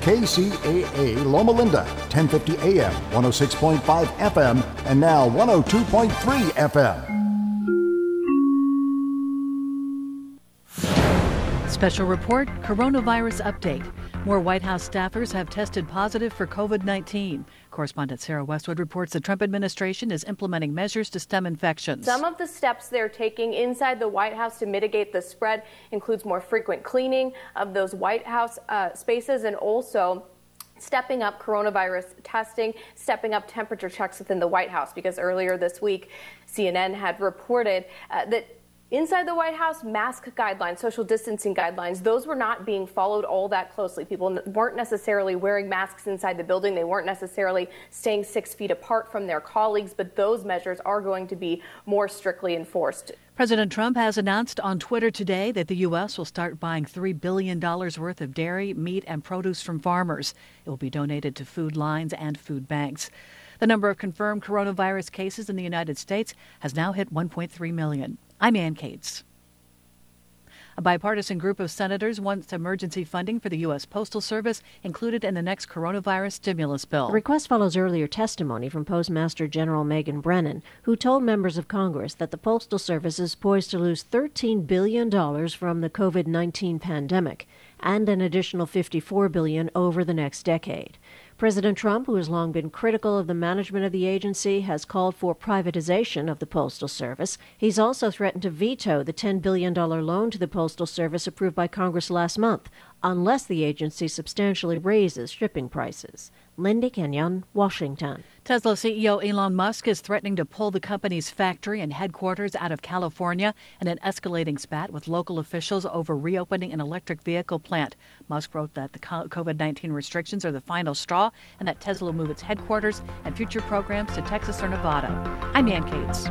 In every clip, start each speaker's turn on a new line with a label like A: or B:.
A: KCAA Loma Linda, 1050 AM, 106.5 FM, and now 102.3 FM.
B: Special report Coronavirus update. More White House staffers have tested positive for COVID 19. Correspondent Sarah Westwood reports the Trump administration is implementing measures to stem infections.
C: Some of the steps they're taking inside the White House to mitigate the spread includes more frequent cleaning of those White House uh, spaces and also stepping up coronavirus testing, stepping up temperature checks within the White House because earlier this week CNN had reported uh, that Inside the White House, mask guidelines, social distancing guidelines, those were not being followed all that closely. People weren't necessarily wearing masks inside the building. They weren't necessarily staying six feet apart from their colleagues, but those measures are going to be more strictly enforced.
B: President Trump has announced on Twitter today that the U.S. will start buying $3 billion worth of dairy, meat, and produce from farmers. It will be donated to food lines and food banks. The number of confirmed coronavirus cases in the United States has now hit 1.3 million. I'm Ann Cates. A bipartisan group of senators wants emergency funding for the U.S. Postal Service included in the next coronavirus stimulus bill.
D: The request follows earlier testimony from Postmaster General Megan Brennan, who told members of Congress that the Postal Service is poised to lose $13 billion from the COVID 19 pandemic and an additional 54 billion over the next decade. President Trump, who has long been critical of the management of the agency, has called for privatization of the Postal Service. He's also threatened to veto the $10 billion loan to the Postal Service approved by Congress last month, unless the agency substantially raises shipping prices. Linda Kenyon, Washington.
B: Tesla CEO Elon Musk is threatening to pull the company's factory and headquarters out of California in an escalating spat with local officials over reopening an electric vehicle plant. Musk wrote that the COVID 19 restrictions are the final straw and that Tesla will move its headquarters and future programs to Texas or Nevada. I'm Ann Cates.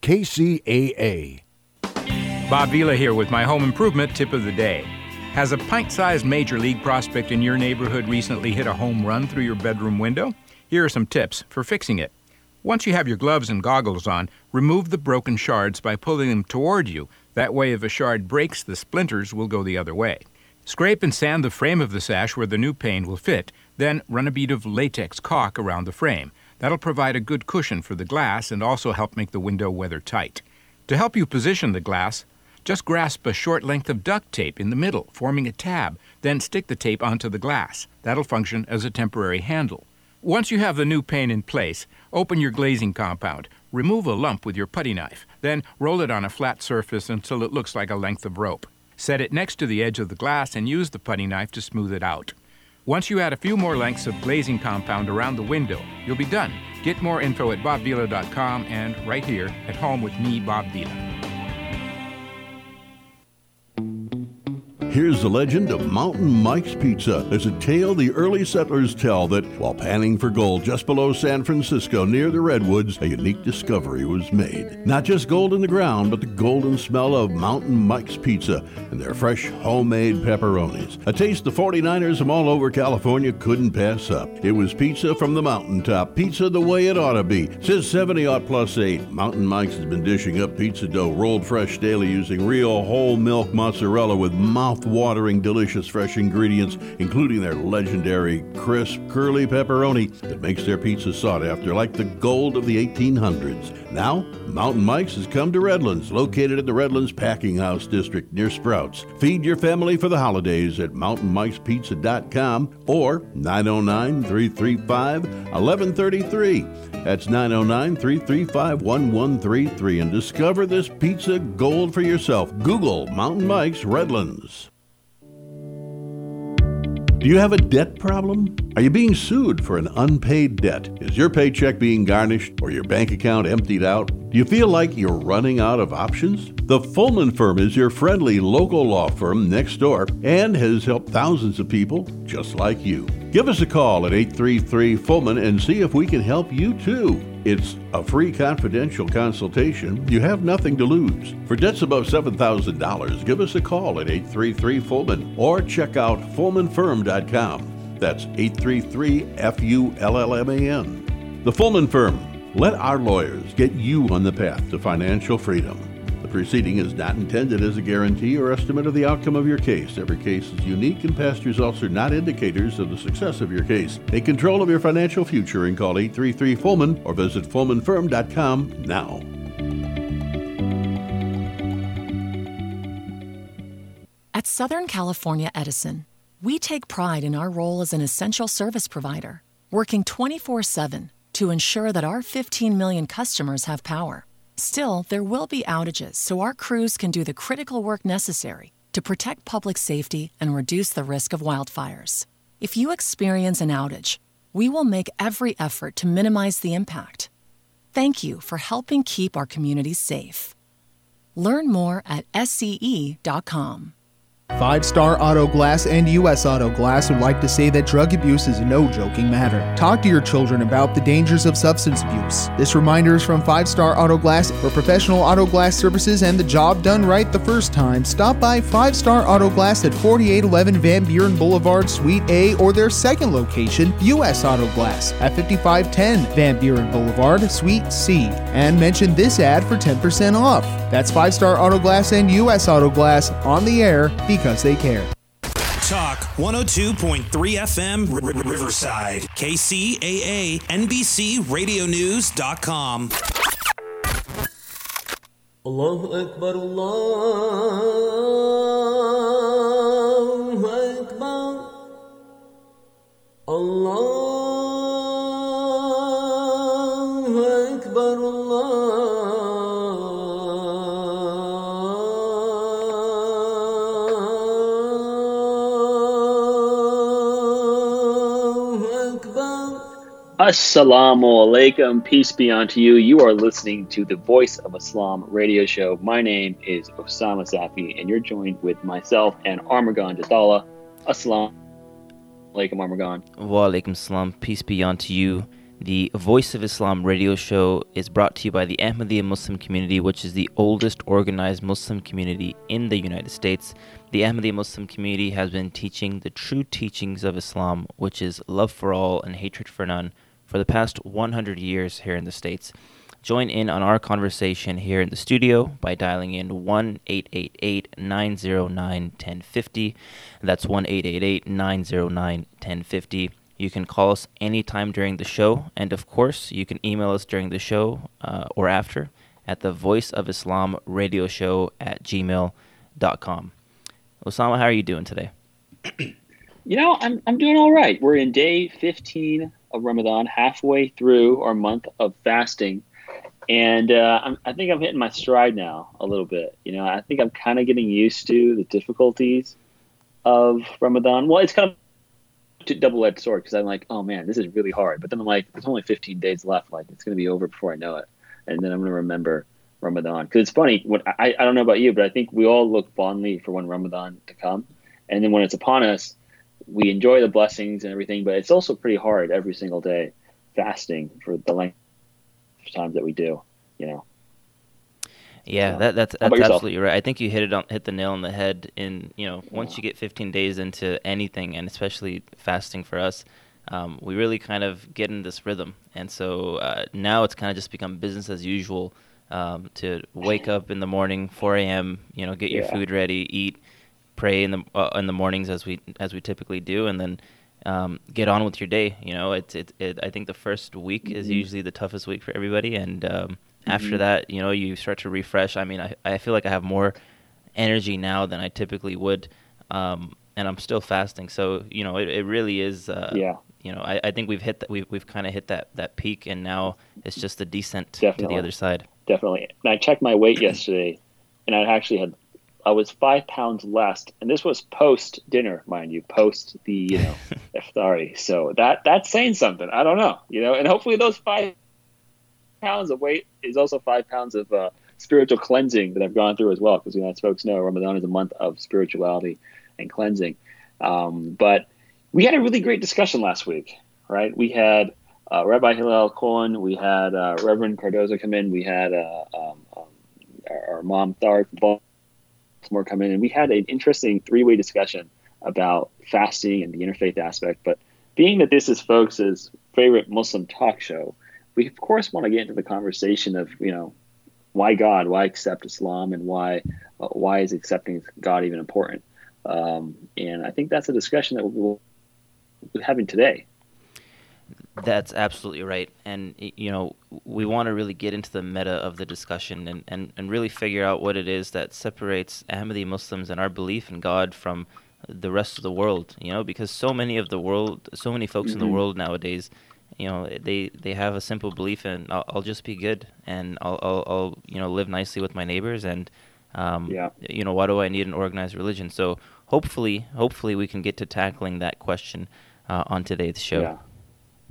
A: KCAA.
E: Bob Vila here with my home improvement tip of the day. Has a pint sized major league prospect in your neighborhood recently hit a home run through your bedroom window? Here are some tips for fixing it. Once you have your gloves and goggles on, remove the broken shards by pulling them toward you. That way, if a shard breaks, the splinters will go the other way. Scrape and sand the frame of the sash where the new pane will fit, then run a bead of latex caulk around the frame. That'll provide a good cushion for the glass and also help make the window weather tight. To help you position the glass, just grasp a short length of duct tape in the middle, forming a tab, then stick the tape onto the glass. That'll function as a temporary handle. Once you have the new pane in place, open your glazing compound. Remove a lump with your putty knife, then roll it on a flat surface until it looks like a length of rope. Set it next to the edge of the glass and use the putty knife to smooth it out. Once you add a few more lengths of glazing compound around the window, you'll be done. Get more info at bobvila.com and right here at home with me, Bob Vila.
F: Here's the legend of Mountain Mike's Pizza. There's a tale the early settlers tell that while panning for gold just below San Francisco near the Redwoods, a unique discovery was made. Not just gold in the ground, but the golden smell of Mountain Mike's Pizza and their fresh homemade pepperonis. A taste the 49ers from all over California couldn't pass up. It was pizza from the mountaintop, pizza the way it ought to be. Since 70 odd plus 8. Mountain Mike's has been dishing up pizza dough rolled fresh daily using real whole milk mozzarella with mouth mouth-watering, delicious fresh ingredients, including their legendary crisp, curly pepperoni that makes their pizza sought after like the gold of the 1800s. Now, Mountain Mike's has come to Redlands, located in the Redlands Packing House District near Sprouts. Feed your family for the holidays at mountainmikespizza.com or 909 335 1133. That's 909 335 1133 and discover this pizza gold for yourself. Google Mountain Mike's Redlands. Do you have a debt problem? Are you being sued for an unpaid debt? Is your paycheck being garnished or your bank account emptied out? Do you feel like you're running out of options? The Fullman Firm is your friendly local law firm next door and has helped thousands of people just like you. Give us a call at 833 Fullman and see if we can help you too. It's a free confidential consultation. You have nothing to lose. For debts above $7,000, give us a call at 833 Fullman or check out FullmanFirm.com. That's 833 F U L L M A N. The Fullman Firm. Let our lawyers get you on the path to financial freedom. The proceeding is not intended as a guarantee or estimate of the outcome of your case. Every case is unique, and past results are not indicators of the success of your case. Take control of your financial future and call 833 Fullman or visit FullmanFirm.com now.
G: At Southern California Edison, we take pride in our role as an essential service provider, working 24 7 to ensure that our 15 million customers have power. Still, there will be outages, so our crews can do the critical work necessary to protect public safety and reduce the risk of wildfires. If you experience an outage, we will make every effort to minimize the impact. Thank you for helping keep our communities safe. Learn more at SCE.com.
H: Five Star Auto Glass and U.S. Auto Glass would like to say that drug abuse is no joking matter. Talk to your children about the dangers of substance abuse. This reminder is from Five Star Auto Glass. For professional auto glass services and the job done right the first time, stop by Five Star Auto Glass at 4811 Van Buren Boulevard, Suite A, or their second location, U.S. Auto Glass, at 5510 Van Buren Boulevard, Suite C. And mention this ad for 10% off. That's Five Star Auto Glass and U.S. Auto Glass on the air because they care.
I: Talk 102.3 FM R- R- Riverside, KCAA, NBC Radio News.com.
J: Allahu Akbar, Allahu Akbar, Allahu Akbar, Allahu
K: Assalamu alaikum, peace be unto you. You are listening to the Voice of Islam radio show. My name is Osama Safi, and you're joined with myself and Armagon Jadala. Assalamu alaikum, Armagon.
L: Wa alaikum salam. Peace be unto you. The Voice of Islam radio show is brought to you by the Ahmadiyya Muslim community, which is the oldest organized Muslim community in the United States. The Ahmadiyya Muslim community has been teaching the true teachings of Islam, which is love for all and hatred for none, for the past 100 years here in the States. Join in on our conversation here in the studio by dialing in 1 888 909 1050. That's 1 888 909 1050. You can call us anytime during the show, and of course, you can email us during the show uh, or after at the Voice of Islam radio show at gmail.com. Osama, how are you doing today?
K: You know, I'm, I'm doing all right. We're in day 15 of Ramadan, halfway through our month of fasting. And uh, I think I'm hitting my stride now a little bit. You know, I think I'm kind of getting used to the difficulties of Ramadan. Well, it's kind of double-edged sword because I'm like, oh man, this is really hard. But then I'm like, there's only 15 days left. Like, it's going to be over before I know it. And then I'm going to remember Ramadan. Because it's funny, when I, I don't know about you, but I think we all look fondly for when Ramadan to come. And then when it's upon us, we enjoy the blessings and everything, but it's also pretty hard every single day fasting for the length of time that we do, you know.
L: Yeah, that, that's that's absolutely right. I think you hit it on hit the nail on the head. In you know, once you get 15 days into anything, and especially fasting for us, um, we really kind of get in this rhythm. And so uh, now it's kind of just become business as usual. Um, to wake up in the morning, 4 a.m., you know, get your
K: Yeah.
L: food ready, eat, pray in the uh, in the mornings as we as we typically do, and then um, get on with your day. You know, it's it, it. I think the first week is
K: Mhm.
L: usually the toughest week for everybody, and um, after
K: Mhm.
L: that, you know, you start to refresh. I mean, I I feel like I have more energy now than I typically would, um, and I'm still fasting. So you know, it, it really is. Uh,
K: Yeah.
L: You know, I, I think we've hit that. We've we've kind of hit that that peak, and now it's just the descent to the other side.
K: Definitely. And I checked my weight yesterday, and I actually had I was five pounds less, and this was post dinner, mind you, post the you know iftari. So that that's saying something. I don't know, you know, and hopefully those five pounds of weight is also five pounds of uh, spiritual cleansing that I've gone through as well, because you know, as folks know, Ramadan is a month of spirituality and cleansing. Um, but we had a really great discussion last week, right? We had uh, Rabbi Hillel Cohen, we had uh, Reverend Cardozo come in, we had uh, um, um, our, our mom Thar Baltimore come in, and we had an interesting three-way discussion about fasting and the interfaith aspect. But being that this is folks' favorite Muslim talk show, we of course want to get into the conversation of you know why God, why accept Islam, and why uh, why is accepting God even important? Um, and I think that's a discussion that we'll be having today.
L: That's absolutely right. And, you know, we want to really get into the meta of the discussion and, and, and really figure out what it is that separates Ahmadi Muslims and our belief in God from the rest of the world, you know, because so many of the world, so many folks in the
K: Mhm.
L: world nowadays, you know, they, they have a simple belief in I'll, I'll just be good and I'll, I'll, I'll, you know, live nicely with my neighbors and, um,
K: Yeah.
L: you know, why do I need an organized religion? So hopefully, hopefully we can get to tackling that question uh, on today's show.
K: Yeah.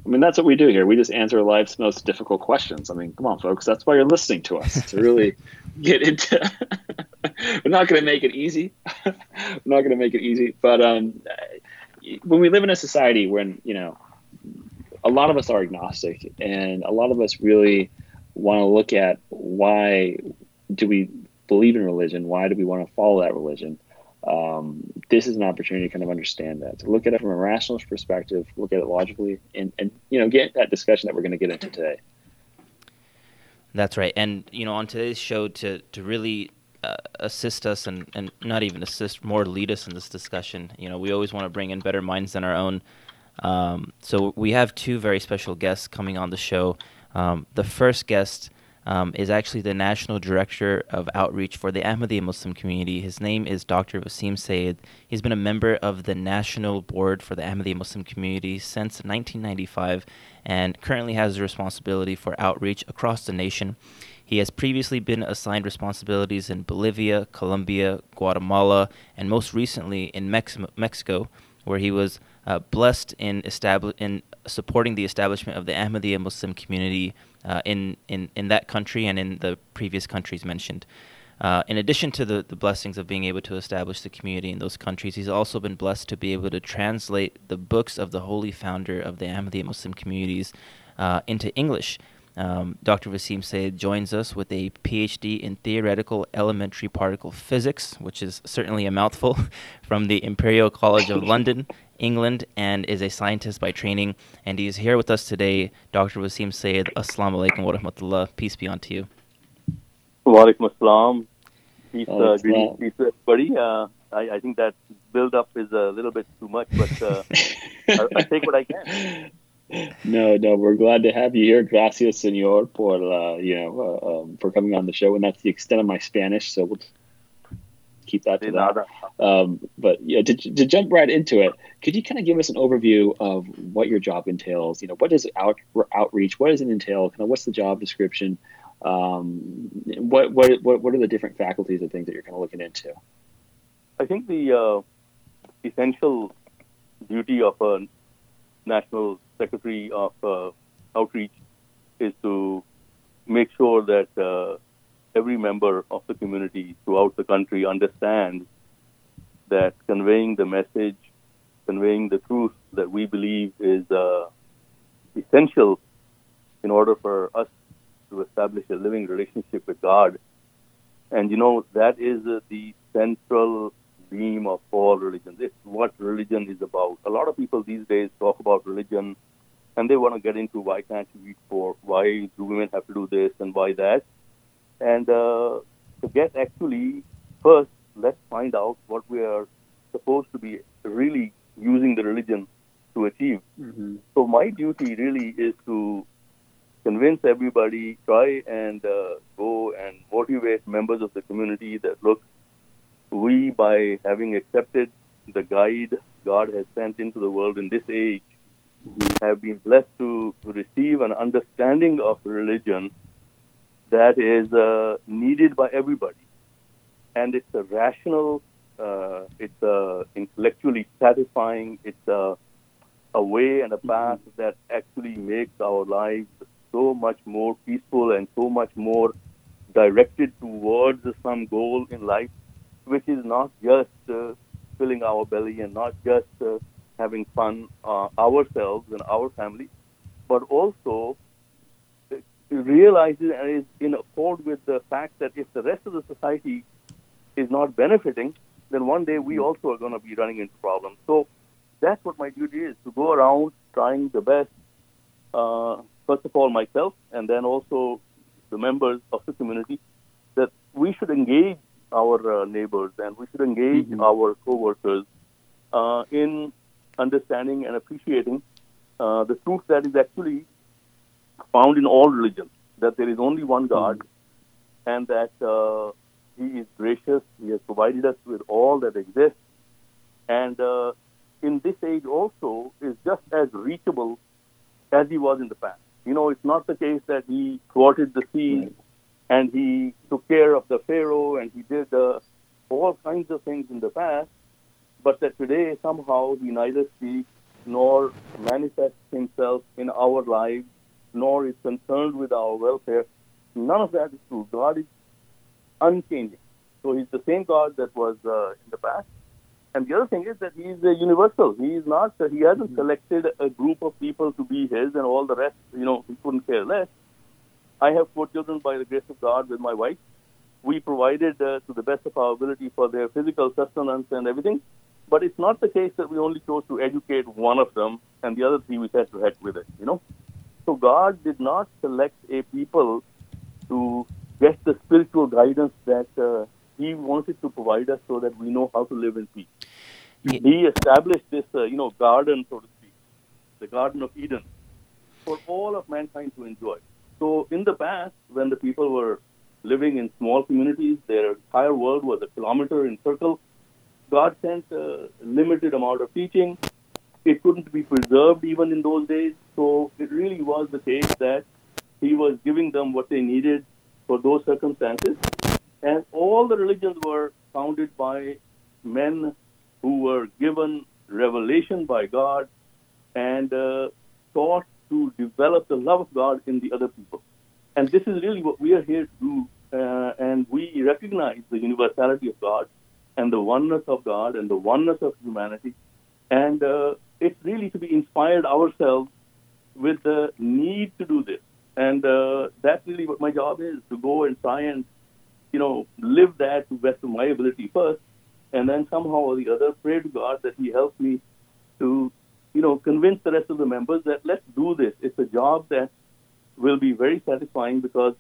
K: I mean, that's what we do here. We just answer life's most difficult questions. I mean, come on, folks. That's why you're listening to us to really get into. We're not going to make it easy. We're not going to make it easy. But um, when we live in a society when you know a lot of us are agnostic, and a lot of us really want to look at why do we believe in religion? Why do we want to follow that religion? Um, this is an opportunity to kind of understand that, to look at it from a rationalist perspective, look at it logically, and, and you know, get that discussion that we're going to get into today.
L: That's right. And, you know, on today's show, to, to really uh, assist us and, and not even assist, more lead us in this discussion, you know, we always want to bring in better minds than our own. Um, so we have two very special guests coming on the show. Um, the first guest um, is actually the National Director of Outreach for the Ahmadiyya Muslim community. His name is Dr. Wasim Sayed. He's been a member of the National Board for the Ahmadiyya Muslim community since 1995 and currently has the responsibility for outreach across the nation. He has previously been assigned responsibilities in Bolivia, Colombia, Guatemala, and most recently in Mex- Mexico, where he was uh, blessed in, establi- in supporting the establishment of the Ahmadiyya Muslim community uh, in, in, in that country and in the previous countries mentioned. Uh, in addition to the, the blessings of being able to establish the community in those countries, he's also been blessed to be able to translate the books of the holy founder of the Ahmadiyya Muslim communities uh, into English. Um, Dr. Wasim Sayed joins us with a PhD in theoretical elementary particle physics, which is certainly a mouthful, from the Imperial College of London, England, and is a scientist by training. And he's here with us today. Dr. Wasim Sayed, Assalamu alaikum wa rahmatullah. Peace be unto you.
M: Walaikum assalam. Peace, uh, greetings, peace to everybody. Uh, I, I think that build up is a little bit too much, but uh, I, I take what I can.
K: No, no, we're glad to have you here. Gracias, señor, por uh, you know uh, um, for coming on the show, and that's the extent of my Spanish. So we'll keep that to that. Um, but yeah, to, to jump right into it, could you kind of give us an overview of what your job entails? You know, what does out outreach? What does it entail? Kind of what's the job description? Um, what, what what what are the different faculties and things that you're kind of looking into?
M: I think the uh, essential duty of a national secretary of uh, outreach is to make sure that uh, every member of the community throughout the country understands that conveying the message, conveying the truth that we believe is uh, essential in order for us to establish a living relationship with God. And you know, that is uh, the central theme of all religions. It's what religion is about. A lot of people these days talk about religion and they want to get into why can't you eat pork? Why do women have to do this and why that? And uh, to get actually, first, let's find out what we are supposed to be really using the religion to achieve. So my duty really is to convince everybody, try and uh, go and motivate members of the community that look, we by having accepted the guide God has sent into the world in this age, have been blessed to receive an understanding of religion that is uh, needed by everybody. And it's a rational, uh, it's a intellectually satisfying, it's a, a way and a path that actually makes our lives so much more peaceful and so much more directed towards some goal in life, which is not just uh, filling our belly and not just uh, having fun uh, ourselves and our family, but also uh, realizes and is in accord with the fact that if the rest of the society is not benefiting, then one day we also are going to be running into problems. So that's what my duty is to go around trying the best. Uh, first of all, myself, and then also the members of the community, that we should engage our uh, neighbors and we should engage our co-workers uh, in understanding and appreciating uh, the truth that is actually found in all religions, that there is only one God, and that uh, He is gracious. He has provided us with all that exists, and uh, in this age also is just as reachable as He was in the past. You know, it's not the case that He thwarted the sea and He took care of the Pharaoh and He did uh, all kinds of things in the past, but that today somehow He neither speaks nor manifests Himself in our lives, nor is concerned with our welfare. None of that is true. God is unchanging. So He's the same God that was uh, in the past. And the other thing is that He is uh, universal. He is not. Uh, he hasn't selected a group of people to be His, and all the rest, you know, He couldn't care less. I have four children by the grace of God with my wife. We provided uh, to the best of our ability for their physical sustenance and everything. But it's not the case that we only chose to educate one of them and the other three we said to heck with it, you know? So God did not select a people to get the spiritual guidance that uh, He wanted to provide us so that we know how to live in peace. He established this, uh, you know, garden, so to speak, the Garden of Eden, for all of mankind to enjoy. So in the past, when the people were living in small communities, their entire world was a kilometer in circle. God sent a limited amount of teaching. It couldn't be preserved even in those days. So it really was the case that He was giving them what they needed for those circumstances. And all the religions were founded by men who were given revelation by God and uh, taught to develop the love of God in the other people. And this is really what we are here to do. Uh, and we recognize the universality of God and the oneness of God and the oneness of humanity. And uh, it's really to be inspired ourselves with the need to do this. And uh, that's really what my job is to go and try and, you know, live that to best of my ability first. And then somehow or the other, pray to God that He helps me to you know, convince the rest of the members that let's do this. It's a job that will be very satisfying because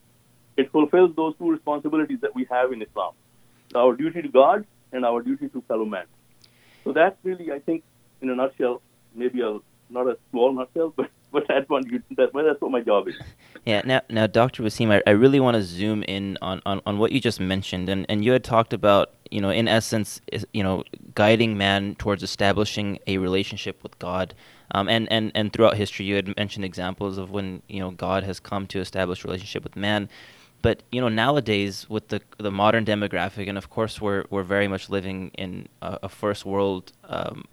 M: it fulfills those two responsibilities that we have in Islam our duty to God and our duty to fellow man. So that's really, I think, in a nutshell, maybe a not a small nutshell, but but that one, that, well, that's what my job is.
L: Yeah. Now, now, Dr. Wasim, I, I really want to zoom in on, on, on what you just mentioned, and, and you had talked about, you know, in essence, you know, guiding man towards establishing a relationship with God. Um, and, and, and throughout history, you had mentioned examples of when you know God has come to establish relationship with man. But you know nowadays with the the modern demographic, and of course we're we're very much living in a, a first world um,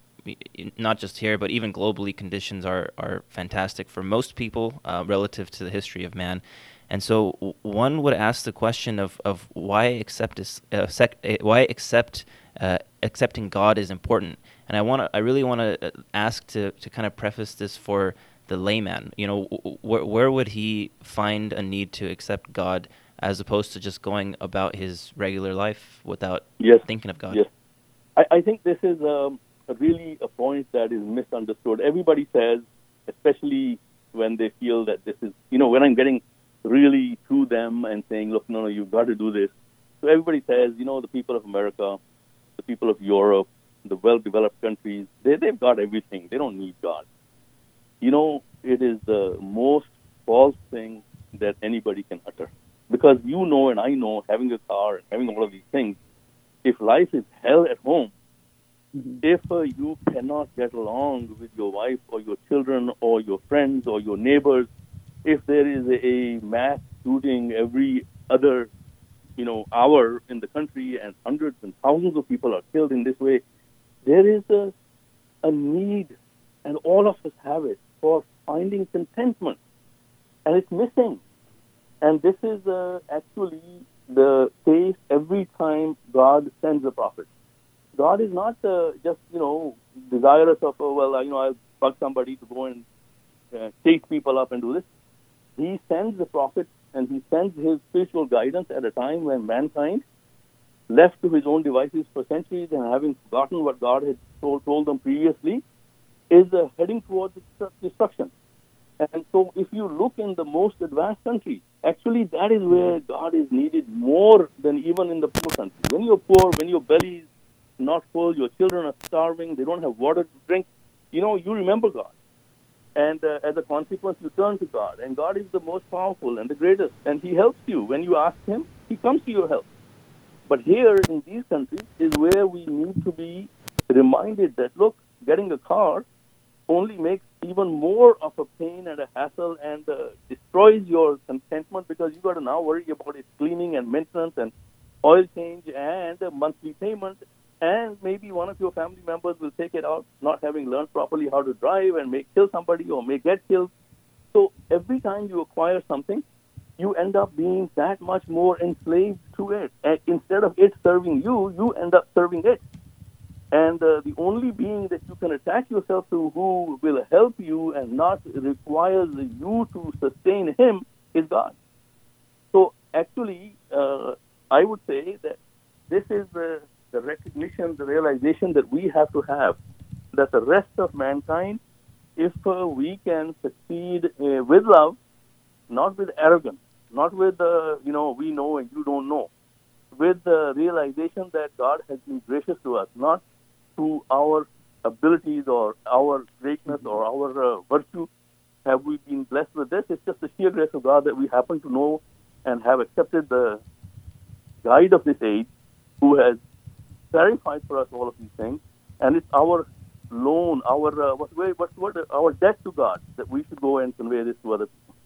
L: not just here, but even globally, conditions are, are fantastic for most people uh, relative to the history of man. And so one would ask the question of, of why accept this, uh, sec- uh, why accept uh, accepting God is important. And I want to I really want to ask to, to kind of preface this for the layman. You know, wh- where would he find a need to accept God as opposed to just going about his regular life without
M: yes.
L: thinking of God?
M: Yes. I, I think this is um, really a point that is misunderstood. Everybody says, especially when they feel that this is, you know, when I'm getting really to them and saying, look, no, no, you've got to do this. So everybody says, you know, the people of America, the people of Europe, the well-developed countries, they, they've got everything. They don't need God. You know, it is the most false thing that anybody can utter. Because you know and I know, having a car and having all of these things, if life is hell at home, if uh, you cannot get along with your wife or your children or your friends or your neighbors, if there is a, mass shooting every other, you know, hour in the country and hundreds and thousands of people are killed in this way, there is a, a need, and all of us have it, for finding contentment. And it's missing. And this is uh, actually the case every time God sends a prophet. God is not uh, just, you know, desirous of, oh, well, you know, I'll bug somebody to go and uh, chase people up and do this. He sends the prophet and he sends his spiritual guidance at a time when mankind, left to his own devices for centuries and having forgotten what God had told, told them previously, is uh, heading towards destruction. And so, if you look in the most advanced countries, actually that is where God is needed more than even in the poor countries. When you're poor, when your belly is not full, your children are starving, they don't have water to drink, you know, you remember God. And uh, as a consequence, you turn to God. And God is the most powerful and the greatest. And He helps you. When you ask Him, He comes to your help. But here in these countries is where we need to be reminded that, look, getting a car only makes even more of a pain and a hassle and uh, destroys your contentment because you got to now worry about its cleaning and maintenance and oil change and a monthly payment and maybe one of your family members will take it out not having learned properly how to drive and may kill somebody or may get killed. So every time you acquire something you end up being that much more enslaved to it. And instead of it serving you you end up serving it. And uh, the only being that you can attach yourself to who will help you and not requires you to sustain him is God. So actually, uh, I would say that this is the, the recognition, the realization that we have to have that the rest of mankind, if uh, we can succeed uh, with love, not with arrogance, not with, uh, you know, we know and you don't know, with the realization that God has been gracious to us, not through our abilities or our greatness or our uh, virtue have we been blessed with this. It's just the sheer grace of God that we happen to know and have accepted the guide of this age who has clarified for us all of these things. And it's our loan, our uh, what, what, what, our debt to God that we should go and convey this to other people.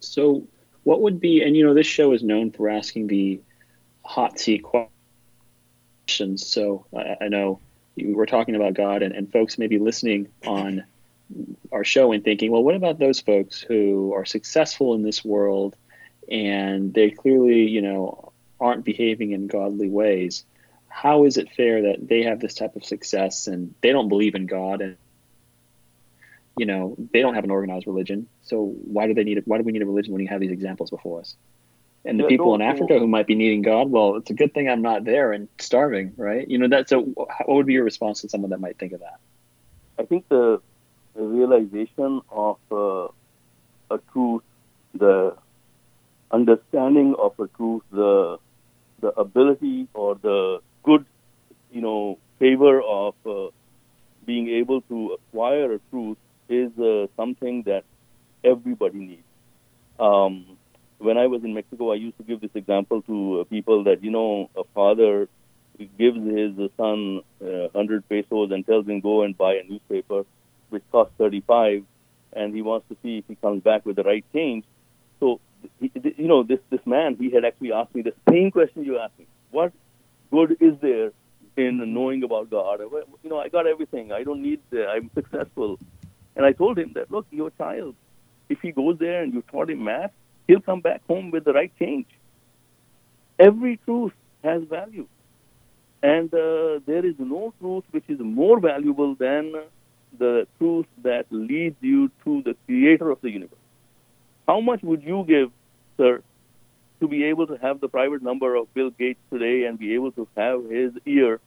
K: So, what would be, and you know, this show is known for asking the hot seat questions. So, I, I know we're talking about God, and, and folks may be listening on our show and thinking, well, what about those folks who are successful in this world and they clearly, you know, aren't behaving in godly ways? How is it fair that they have this type of success and they don't believe in God and you know they don't have an organized religion? So why do they need it? Why do we need a religion when you have these examples before us? And the
M: Yeah,
K: people in Africa who might be needing God, well, it's a good thing I'm not there and starving, right? You know that. So, what would be your response to someone that might think of that?
M: I think the realization of uh, a truth, the understanding of a truth, the the ability or the good, you know, favor of uh, being able to acquire a truth is uh, something that everybody needs. Um, when I was in Mexico, I used to give this example to uh, people that you know a father gives his son uh, 100 pesos and tells him go and buy a newspaper which costs 35 and he wants to see if he comes back with the right change so you know this this man he had actually asked me the same question you asked me what good is there in knowing about god. You know i got everything. I don't need i'm successful. And i told him that look your child if he goes there and you taught him math he'll come back home with the right change. Every truth has value. And uh, there is no truth which is more valuable than the truth that leads you to the creator of the universe. How much would you give, sir, to be able to have the private number of Bill Gates today and be able to have his ear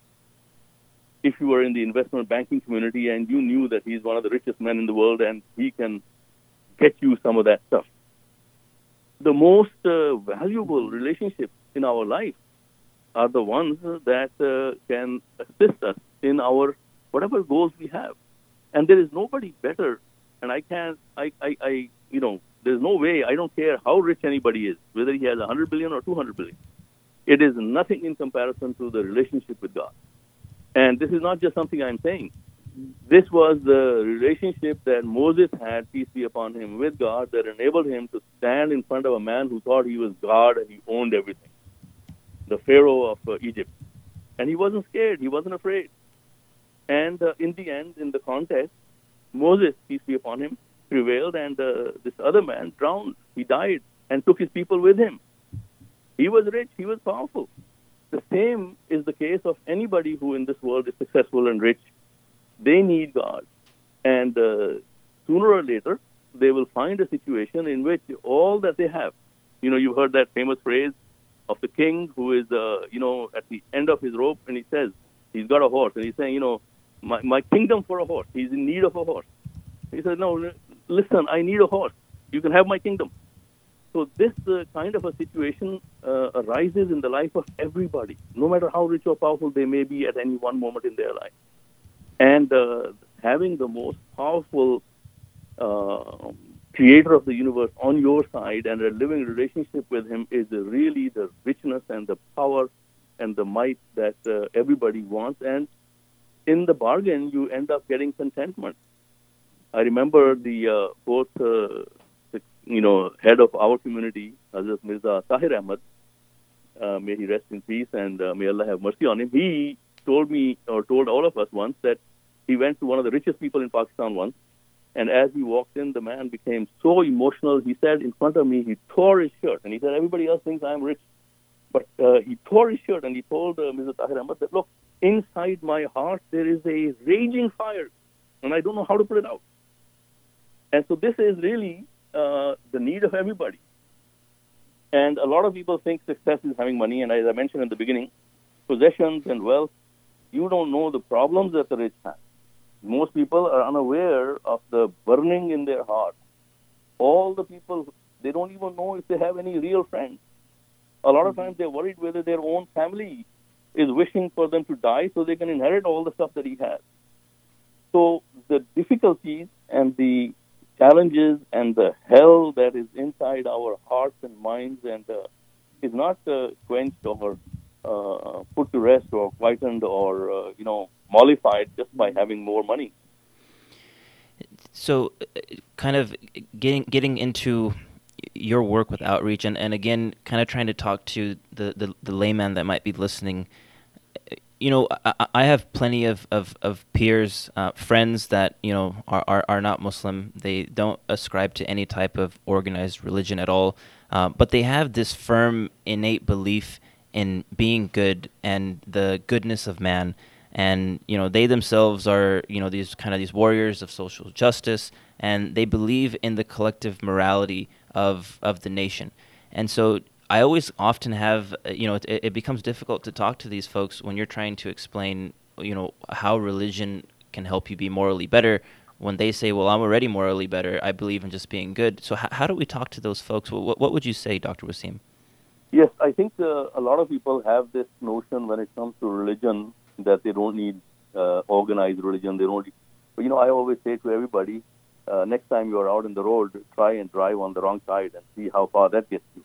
M: if you were in the investment banking community and you knew that he's one of the richest men in the world and he can get you some of that stuff? The most uh, valuable relationship in our life are the ones that uh, can assist us in our whatever goals we have. And there is nobody better. And I can't, I, I, I, you know, there's no way, I don't care how rich anybody is, whether he has 100 billion or 200 billion. It is nothing in comparison to the relationship with God. And this is not just something I'm saying. This was the relationship that Moses had, peace be upon him, with God that enabled him to stand in front of a man who thought he was God and he owned everything the Pharaoh of uh, Egypt. And he wasn't scared, he wasn't afraid. And uh, in the end, in the contest, Moses, peace be upon him, prevailed, and uh, this other man drowned. He died and took his people with him. He was rich, he was powerful. The same is the case of anybody who in this world is successful and rich. They need God. And uh, sooner or later, they will find a situation in which all that they have, you know, you've heard that famous phrase of the king who is, uh, you know, at the end of his rope, and he says, he's got a horse, and he's saying, you know, my, my kingdom for a horse. He's in need of a horse. He says, no, listen, I need a horse. You can have my kingdom. So this uh, kind of a situation uh, arises in the life of everybody, no matter how rich or powerful they may be at any one moment in their life. And uh, having the most powerful uh, creator of the universe on your side and a living relationship with him is really the richness and the power and the might that uh, everybody wants. And in the bargain, you end up getting contentment. I remember the uh, both, uh, the, you know, head of our community, Hazrat Mirza Tahir Ahmad, uh, may he rest in peace and may Allah have mercy on him. He told me or told all of us once that he went to one of the richest people in Pakistan once, and as he walked in, the man became so emotional. He said in front of me, he tore his shirt, and he said, "Everybody else thinks I'm rich." But uh, he tore his shirt and he told uh, Mr. Tahir Ahmad that, look, inside my heart there is a raging fire and I don't know how to put it out. And so this is really uh, the need of everybody. And a lot of people think success is having money. And as I mentioned in the beginning, possessions and wealth, you don't know the problems that the rich have. Most people are unaware of the burning in their heart. All the people, they don't even know if they have any real friends. A lot of times they're worried whether their own family is wishing for them to die so they can inherit all the stuff that he has. So the difficulties and the challenges and the hell that is inside our hearts and minds and uh, is not uh, quenched or uh, put to rest or quietened or uh, you know mollified just by having more money.
L: So, uh, kind of getting getting into your work with outreach and, and again kind of trying to talk to the, the, the layman that might be listening you know I, I have plenty of, of, of peers uh, friends that you know are, are, are not muslim. They don't ascribe to any type of organized religion at all. Uh, but they have this firm innate belief in being good and the goodness of man. And you know they themselves are you know these kind of these warriors of social justice and they believe in the collective morality of of the nation. And so I always often have uh, you know it, it becomes difficult to talk to these folks when you're trying to explain you know how religion can help you be morally better when they say, "Well, I'm already morally better. I believe in just being good." So, h- how do we talk to those folks? What, what would you say, Dr. Wasim?
M: Yes, I think uh, a lot of people have this notion when it comes to religion that they don't need uh, organized religion. They don't. But, you know, I always say to everybody, uh, next time you are out in the road, try and drive on the wrong side and see how far that gets you.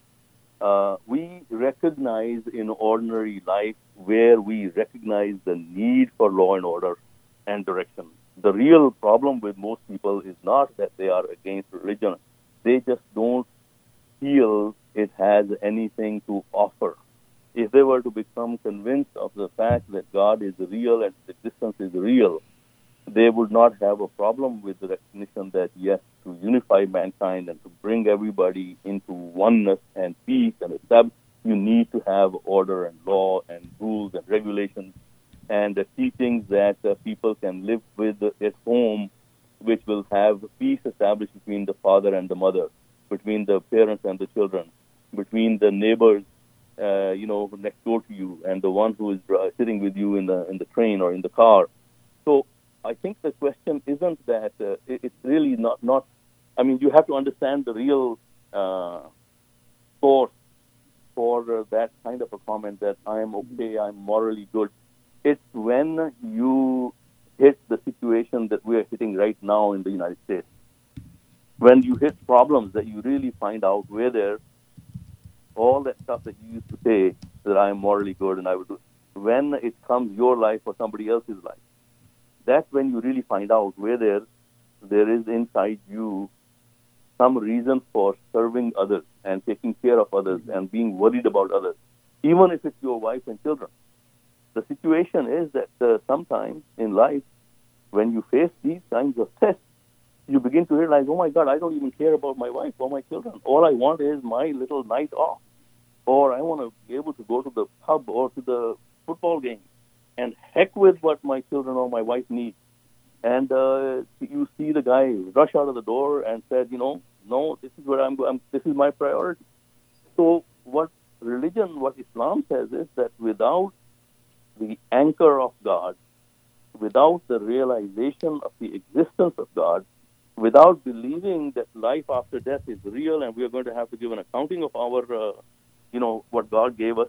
M: Uh, we recognize in ordinary life where we recognize the need for law and order and direction. The real problem with most people is not that they are against religion, they just don't feel it has anything to offer. If they were to become convinced of the fact that God is real and existence is real, they would not have a problem with the recognition that yes, unify mankind and to bring everybody into oneness and peace and establish, you need to have order and law and rules and regulations and the teachings that uh, people can live with at home, which will have peace established between the father and the mother, between the parents and the children, between the neighbors, uh, you know, next door to you, and the one who is uh, sitting with you in the in the train or in the car. So I think the question isn't that uh, it, it's really not not. I mean, you have to understand the real uh, source for uh, that kind of a comment that I am okay, I'm morally good. It's when you hit the situation that we are hitting right now in the United States. When you hit problems that you really find out whether all that stuff that you used to say that I am morally good and I will do, when it comes your life or somebody else's life, that's when you really find out whether there is inside you some reason for serving others and taking care of others and being worried about others, even if it's your wife and children. The situation is that uh, sometimes in life, when you face these kinds of tests, you begin to realize, oh my God, I don't even care about my wife or my children. All I want is my little night off. Or I want to be able to go to the pub or to the football game. And heck with what my children or my wife need. And uh, you see the guy rush out of the door and said, you know, no, this is what I'm, I'm this is my priority. So what religion, what Islam says is that without the anchor of God, without the realization of the existence of God, without believing that life after death is real and we are going to have to give an accounting of our, uh, you know, what God gave us,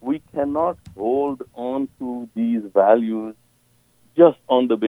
M: we cannot hold on to these values just on the basis.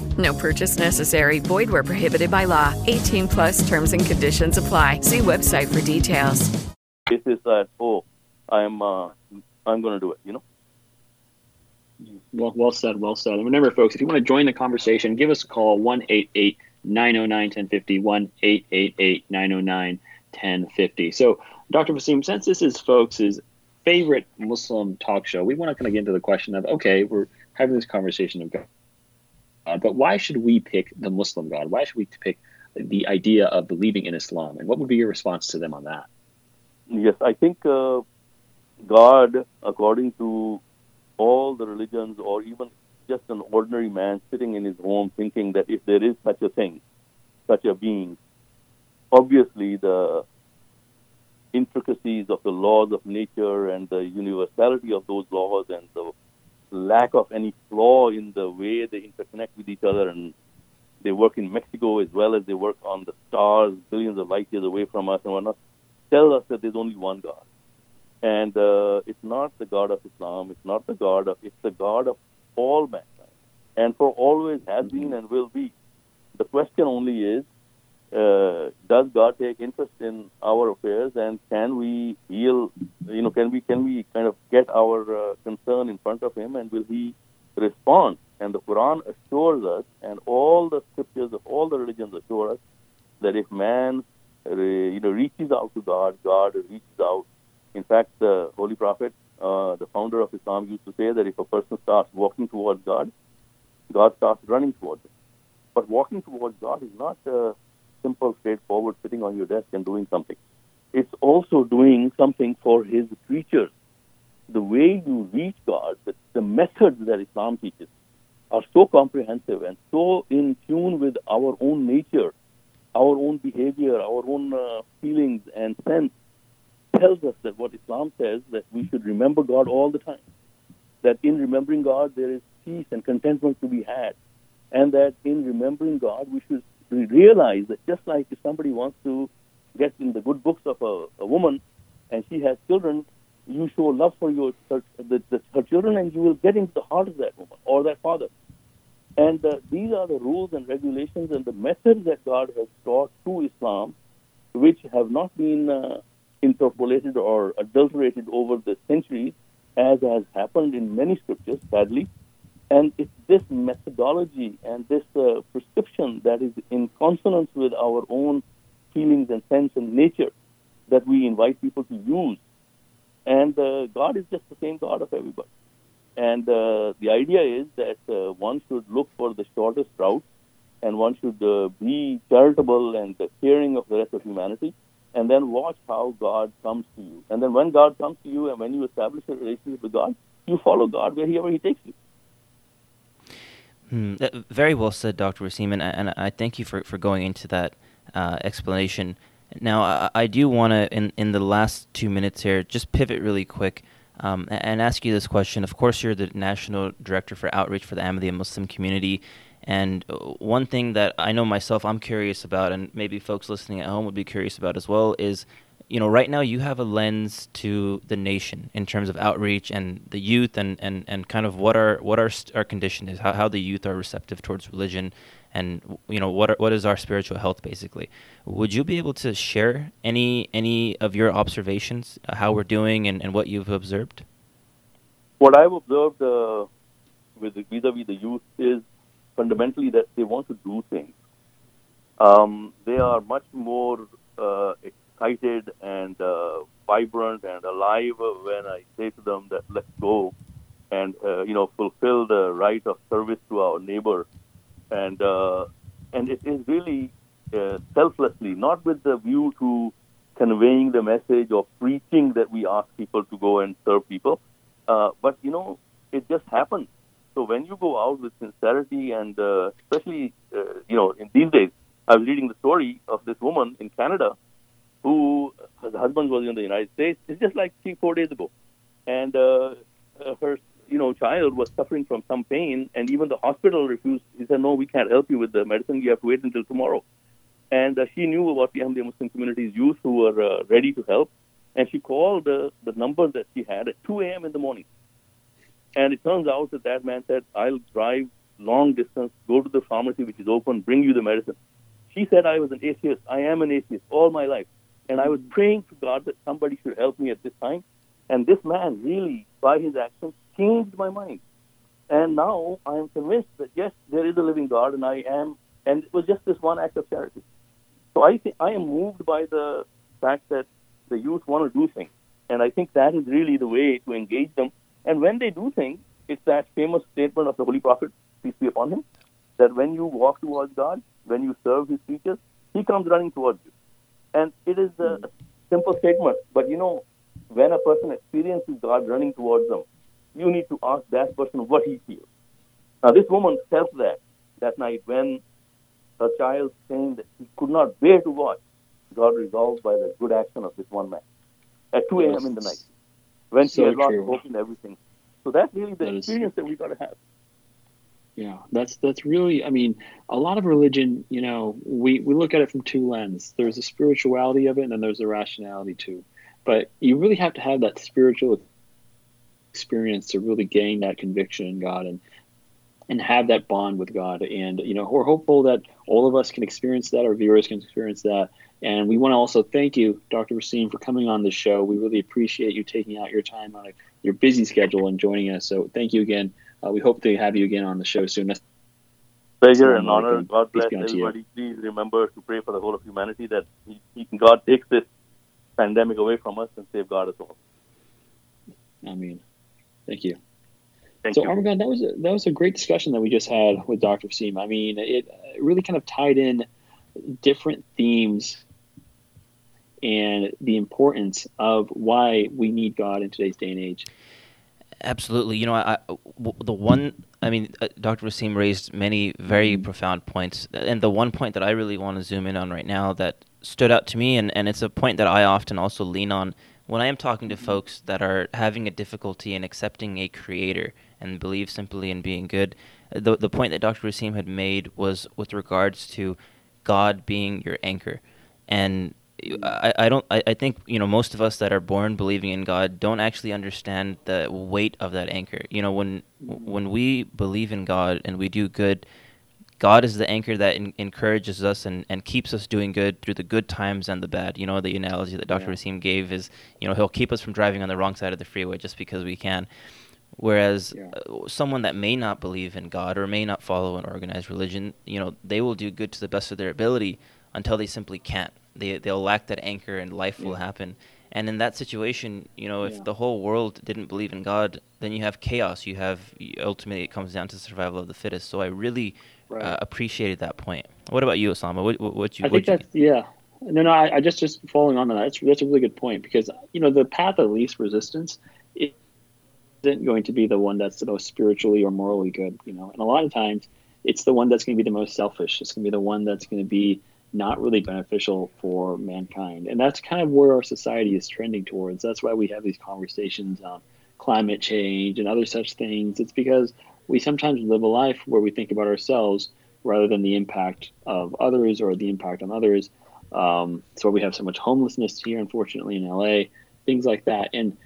N: No purchase necessary. Void where prohibited by law. 18 plus terms and conditions apply. See website for details.
M: This is that, oh, I'm, uh, I'm going to do it, you know?
K: Well, well said, well said. And remember, folks, if you want to join the conversation, give us a call 1 909 1050, 1 909 1050. So, Dr. Wasim, since this is folks' favorite Muslim talk show, we want to kind of get into the question of okay, we're having this conversation of God, but why should we pick the Muslim God? Why should we pick the idea of believing in Islam? And what would be your response to them on that?
M: Yes, I think uh, God, according to all the religions, or even just an ordinary man sitting in his home thinking that if there is such a thing, such a being, obviously the intricacies of the laws of nature and the universality of those laws and the lack of any flaw in the way they interconnect with each other and they work in Mexico as well as they work on the stars billions of light years away from us and whatnot, tell us that there's only one God. And uh, it's not the God of Islam, it's not the God of, it's the God of all mankind. And for always has been and will be. The question only is, uh, does God take interest in our affairs, and can we heal? You know, can we can we kind of get our uh, concern in front of Him, and will He respond? And the Quran assures us, and all the scriptures of all the religions assure us that if man, uh, you know, reaches out to God, God reaches out. In fact, the Holy Prophet, uh, the founder of Islam, used to say that if a person starts walking towards God, God starts running towards him. But walking towards God is not uh, simple, straightforward, sitting on your desk and doing something. It's also doing something for His creatures. The way you reach God, the, the methods that Islam teaches, are so comprehensive and so in tune with our own nature, our own behavior, our own uh, feelings and sense. Tells us that what Islam says that we should remember God all the time. That in remembering God there is peace and contentment to be had, and that in remembering God we should we realize that just like if somebody wants to get in the good books of a, a woman and she has children, you show love for your her, the, the, her children and you will get into the heart of that woman or that father. And uh, these are the rules and regulations and the methods that God has taught through Islam, which have not been uh, interpolated or adulterated over the centuries, as has happened in many scriptures, sadly. And it's this methodology and this uh, prescription that is in consonance with our own feelings and sense and nature that we invite people to use. And uh, God is just the same God of everybody. And uh, the idea is that uh, one should look for the shortest route and one should uh, be charitable and caring of the rest of humanity and then watch how God comes to you. And then when God comes to you and when you establish a relationship with God, you follow God wherever He takes you.
L: Hmm, very well said, Dr. Wasim, and, I- and I thank you for, for going into that uh, explanation. Now, I, I do want to, in, in the last two minutes here, just pivot really quick um, and ask you this question. Of course, you're the National Director for Outreach for the Ahmadiyya Muslim community. And uh, one thing that I know myself I'm curious about, and maybe folks listening at home would be curious about as well, is you know, right now you have a lens to the nation in terms of outreach and the youth and, and, and kind of what our what our our condition is, how, how the youth are receptive towards religion, and you know what are, what is our spiritual health basically. Would you be able to share any any of your observations, uh, how we're doing, and, and what you've observed?
M: What I've observed uh, with vis-a-vis the youth is fundamentally that they want to do things. Um, they are much more uh, excited and uh, vibrant and alive when I say to them that let's go and uh, you know fulfill the right of service to our neighbor, and uh, and it is really uh, selflessly, not with the view to conveying the message or preaching that we ask people to go and serve people, uh, but you know it just happens. So when you go out with sincerity and uh, especially you know in these days, I was reading the story of this woman in Canada who her husband was in the United States. It's just like three four days ago, and uh, uh, her you know child was suffering from some pain, and even the hospital refused. He said, "No, we can't help you with the medicine. You have to wait until tomorrow." And uh, she knew about the Ahmadiyya Muslim community's youth who were uh, ready to help, and she called uh, the number that she had at 2 a.m. in the morning. And it turns out that that man said, "I'll drive long distance, go to the pharmacy which is open, bring you the medicine." She said, "I was an atheist. I am an atheist all my life." And I was praying to God that somebody should help me at this time. And this man really, by his actions, changed my mind. And now I am convinced that yes, there is a living God, and I am. And it was just this one act of charity. So I think I am moved by the fact that the youth want to do things, and I think that is really the way to engage them. And when they do things, it's that famous statement of the Holy Prophet, peace be upon him, that when you walk towards God, when you serve His creatures, He comes running towards you. And it is a simple statement, but you know, when a person experiences God running towards them, you need to ask that person what he feels. Now, this woman felt that that night when her child saying that he could not bear to watch, God resolved by the good action of this one man at 2 a.m. in the night when she had lost hope in everything. So that's really the
K: That
M: experience that we got to have.
K: Yeah, that's that's really. I mean, a lot of religion. You know, we we look at it from two lenses. There's the spirituality of it, and then there's the rationality too. But you really have to have that spiritual experience to really gain that conviction in God and and have that bond with God. And you know, we're hopeful that all of us can experience that. Our viewers can experience that. And we want to also thank you, Dr. Wasim, for coming on the show. We really appreciate you taking out your time on a, your busy schedule and joining us. So thank you again. Uh, we hope to have you again on the show soon.
M: Pleasure and honor.
K: alaikum.
M: God bless
K: be unto you.
M: everybody. Please remember to pray for the whole of humanity that he, he, God takes this pandemic away from us and safeguard us all.
K: I mean, thank you.
M: Thank
K: so,
M: you.
K: Armagon, that was a, that was a great discussion that we just had with Dr. Wasim. I mean, it really kind of tied in different themes and the importance of why we need God in today's day and age.
L: Absolutely. You know, I, w- the one, I mean, uh, Dr. Wasim raised many very mm-hmm. profound points. And the one point that I really want to zoom in on right now that stood out to me, and, and it's a point that I often also lean on when I am talking to mm-hmm. folks that are having a difficulty in accepting a creator and believe simply in being good. Uh, the, the point that Dr. Wasim had made was with regards to God being your anchor. And I, I don't I, I think you know most of us that are born believing in God don't actually understand the weight of that anchor. You know when when we believe in God and we do good, God is the anchor that en- encourages us and, and keeps us doing good through the good times and the bad. You know the analogy that Dr.
K: Yeah.
L: Wasim gave is you know he'll keep us from driving on the wrong side of the freeway just because we can. Whereas uh, someone that may not believe in God or may not follow an organized religion, you know, they will do good to the best of their ability until they simply can't. They they'll lack that anchor, and life will happen. And in that situation, you know, if
K: Yeah.
L: the whole world didn't believe in God, then you have chaos. You have ultimately it comes down to survival of the fittest. So I really
K: Right.
L: uh, appreciated that point. What about you, Osama? What what, what you
K: I think
L: you,
K: that's yeah. No, no. I, I just just following on to that. That's that's a really good point because you know the path of least resistance isn't going to be the one that's the most spiritually or morally good. You know, and a lot of times it's the one that's going to be the most selfish. It's going to be the one that's going to be not really beneficial for mankind, and that's kind of where our society is trending towards. That's why we have these conversations on climate change and other such things. It's because we sometimes live a life where we think about ourselves rather than the impact of others or the impact on others. Um, so we have so much homelessness here, unfortunately, in LA, things like that. And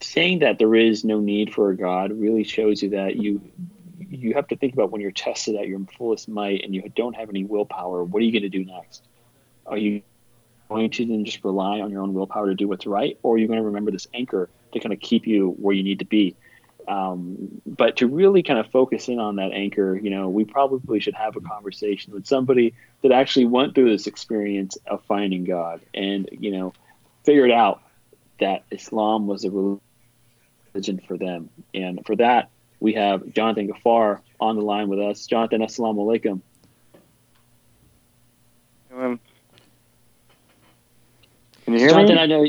K: saying that there is no need for a God really shows you that you you have to think about when you're tested at your fullest might and you don't have any willpower. What are you going to do next? Are you going to then just rely on your own willpower to do what's right, or are you going to remember this anchor to kind of keep you where you need to be? Um, but to really kind of focus in on that anchor, you know, we probably should have a conversation with somebody that actually went through this experience of finding God and, you know, figured out that Islam was a religion for them. And for that, we have Jonathan Gafar on the line with us. Jonathan, assalamu alaikum.
O: Um, can you hear
K: Jonathan,
O: me?
K: I know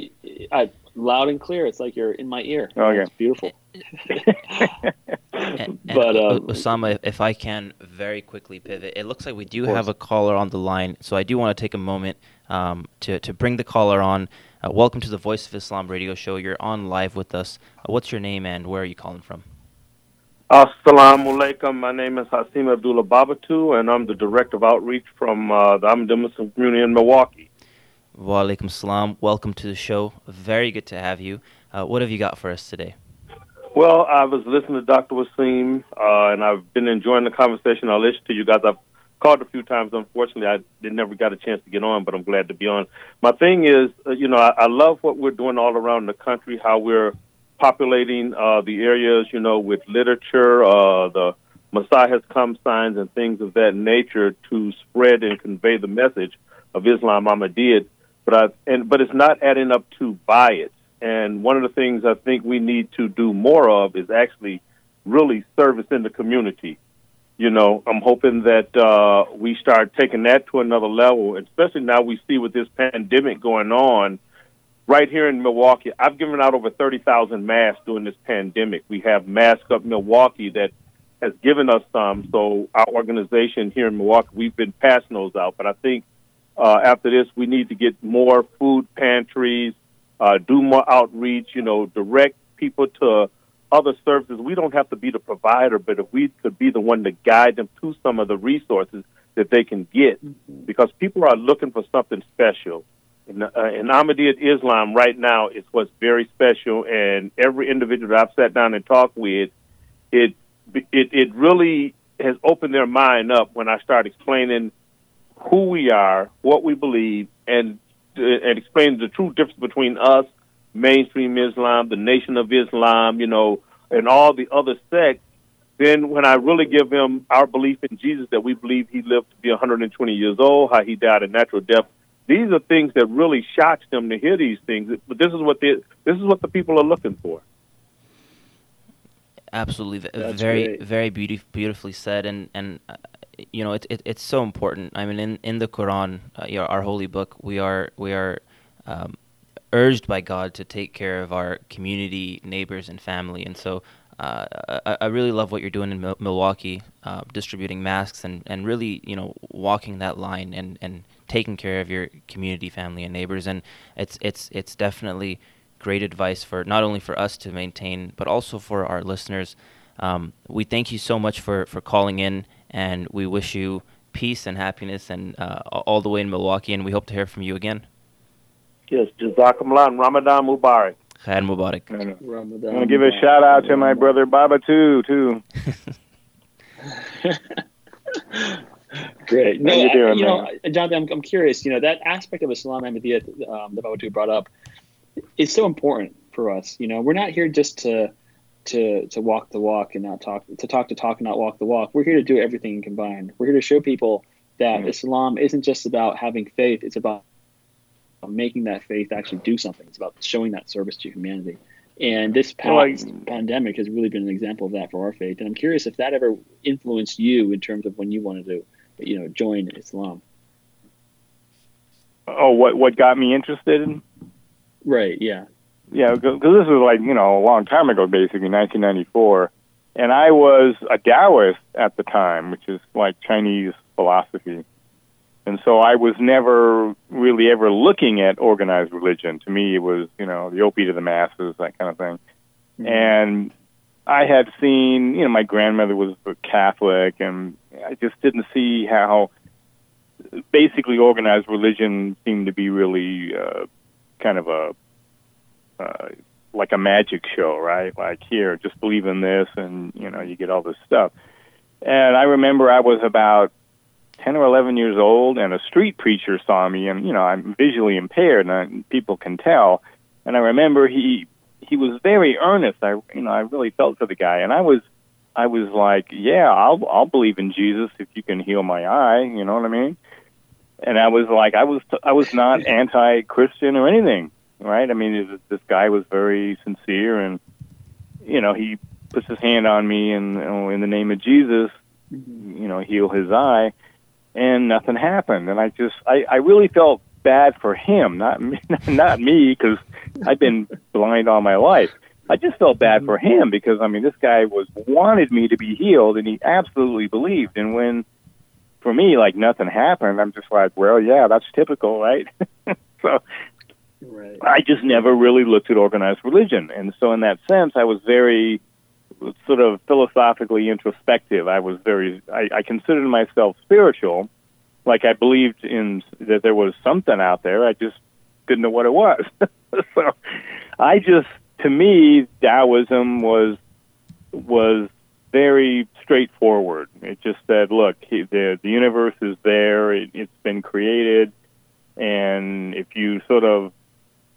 K: I, loud and clear. It's like you're in my ear.
O: Okay.
K: It's beautiful.
L: And,
K: But,
L: O-
K: um,
L: Osama, if I can very quickly pivot, it looks like we do have a caller on the line, so I do want to take a moment um, to to bring the caller on. Uh, welcome to the Voice of Islam radio show. You're on live with us. Uh, what's your name and where are you calling from?
O: Assalamu alaikum. My name is Hasim Abdullah Babatu, and I'm the director of outreach from uh, the Ahmadiyya Muslim community in Milwaukee.
L: Wa alaikum salam. Welcome to the show. Very good to have you. Uh, what have you got for us today?
O: Well, I was listening to Dr. Wasim, uh, and I've been enjoying the conversation. I listened to you guys. I've called a few times. Unfortunately, I did never got a chance to get on, but I'm glad to be on. My thing is, uh, you know, I, I love what we're doing all around the country, how we're populating uh, the areas, you know, with literature, uh, the Messiah has come signs and things of that nature to spread and convey the message of Islam Ahmadiyyat. But I, and but it's not adding up to bai'at. And one of the things I think we need to do more of is actually really service in the community. You know, I'm hoping that uh, we start taking that to another level, especially now we see with this pandemic going on right here in Milwaukee. I've given out over 30,000 masks during this pandemic. We have Mask Up Milwaukee that has given us some. So our organization here in Milwaukee, we've been passing those out. But I think uh, after this, we need to get more food pantries, uh, do more outreach, you know, direct people to other services. We don't have to be the provider, but if we could be the one to guide them to some of the resources that they can get, because people are looking for something special. And, uh, and Ahmadiyyat Islam right now is what's very special, and every individual that I've sat down and talked with, it it it really has opened their mind up when I start explaining who we are, what we believe, and and explain the true difference between us, mainstream Islam, the Nation of Islam, you know, and all the other sects. Then, when I really give them our belief in Jesus, that we believe he lived to be 120 years old, how he died a natural death, these are things that really shocks them to hear these things. But this is what they, this is what the people are looking for.
L: Absolutely,
O: That's
L: very,
O: great.
L: very beauty, beautifully said, and and uh, you know it, it it's so important. I mean, in in the Quran, uh, you know, our holy book, we are we are um, urged by God to take care of our community, neighbors, and family, and so. Uh, I, I really love what you're doing in Mil- Milwaukee, uh, distributing masks and, and really, you know, walking that line and, and taking care of your community, family, and neighbors. And it's it's it's definitely great advice for not only for us to maintain, but also for our listeners. Um, we thank you so much for, for calling in, and we wish you peace and happiness, and uh, all the way in Milwaukee. And we hope to hear from you again.
O: Yes, Jazakumullah and Ramadan Mubarak.
L: Khair Mubarak.
K: Ramadan.
O: I'm gonna give a shout out to my brother Baba too, too.
K: Great. No,
O: you
K: I- you know,
O: man?
K: Jonathan, I'm, I'm curious. You know, that aspect of Islam Ahmadiyya um, that Babatu brought up is so important for us. You know, we're not here just to to to walk the walk and not talk to talk to talk and not walk the walk. We're here to do everything combined. We're here to show people that
O: Mm-hmm.
K: Islam isn't just about having faith; it's about making that faith actually do something. It's about showing that service to humanity. And this
O: Well, I-
K: pandemic has really been an example of that for our faith. And I'm curious if that ever influenced you in terms of when you wanted to, you know, join Islam.
P: Oh, what what got me interested? in
K: Right. Yeah.
P: Yeah, because this was like you know a long time ago, basically 1994, and I was a Taoist at the time, which is like Chinese philosophy, and so I was never really ever looking at organized religion. To me, it was you know the opiate of the masses, that kind of thing, mm-hmm. and I had seen you know my grandmother was a Catholic, and I just didn't see how basically organized religion seemed to be really uh, kind of a uh, like a magic show, right? Like here, just believe in this, and you know you get all this stuff. And I remember I was about ten or eleven years old, and a street preacher saw me, and you know I'm visually impaired, and I, people can tell. And I remember he he was very earnest. I you know I really felt for the guy, and I was I was like, yeah, I'll I'll believe in Jesus if you can heal my eye. You know what I mean? And I was like, I was I was not anti-Christian or anything, right? I mean, this, this guy was very sincere, and you know, he puts his hand on me, and you know, in the name of Jesus, mm-hmm. you know, heal his eye, and nothing happened. And I just, I, I really felt bad for him, not me, not me, because I've been blind all my life. I just felt bad for him because I mean, this guy was wanted me to be healed, and he absolutely believed. And when, for me, like nothing happened, I'm just like, well, yeah, that's typical, right? so
K: Right.
P: I just never really looked at organized religion. And so, in that sense, I was very sort of philosophically introspective. I was very, I, I considered myself spiritual. Like I believed in that there was something out there. I just didn't know what it was. so, I just, to me, Taoism was was very straightforward. It just said, look, the the universe is there. It, it's been created, and if you sort of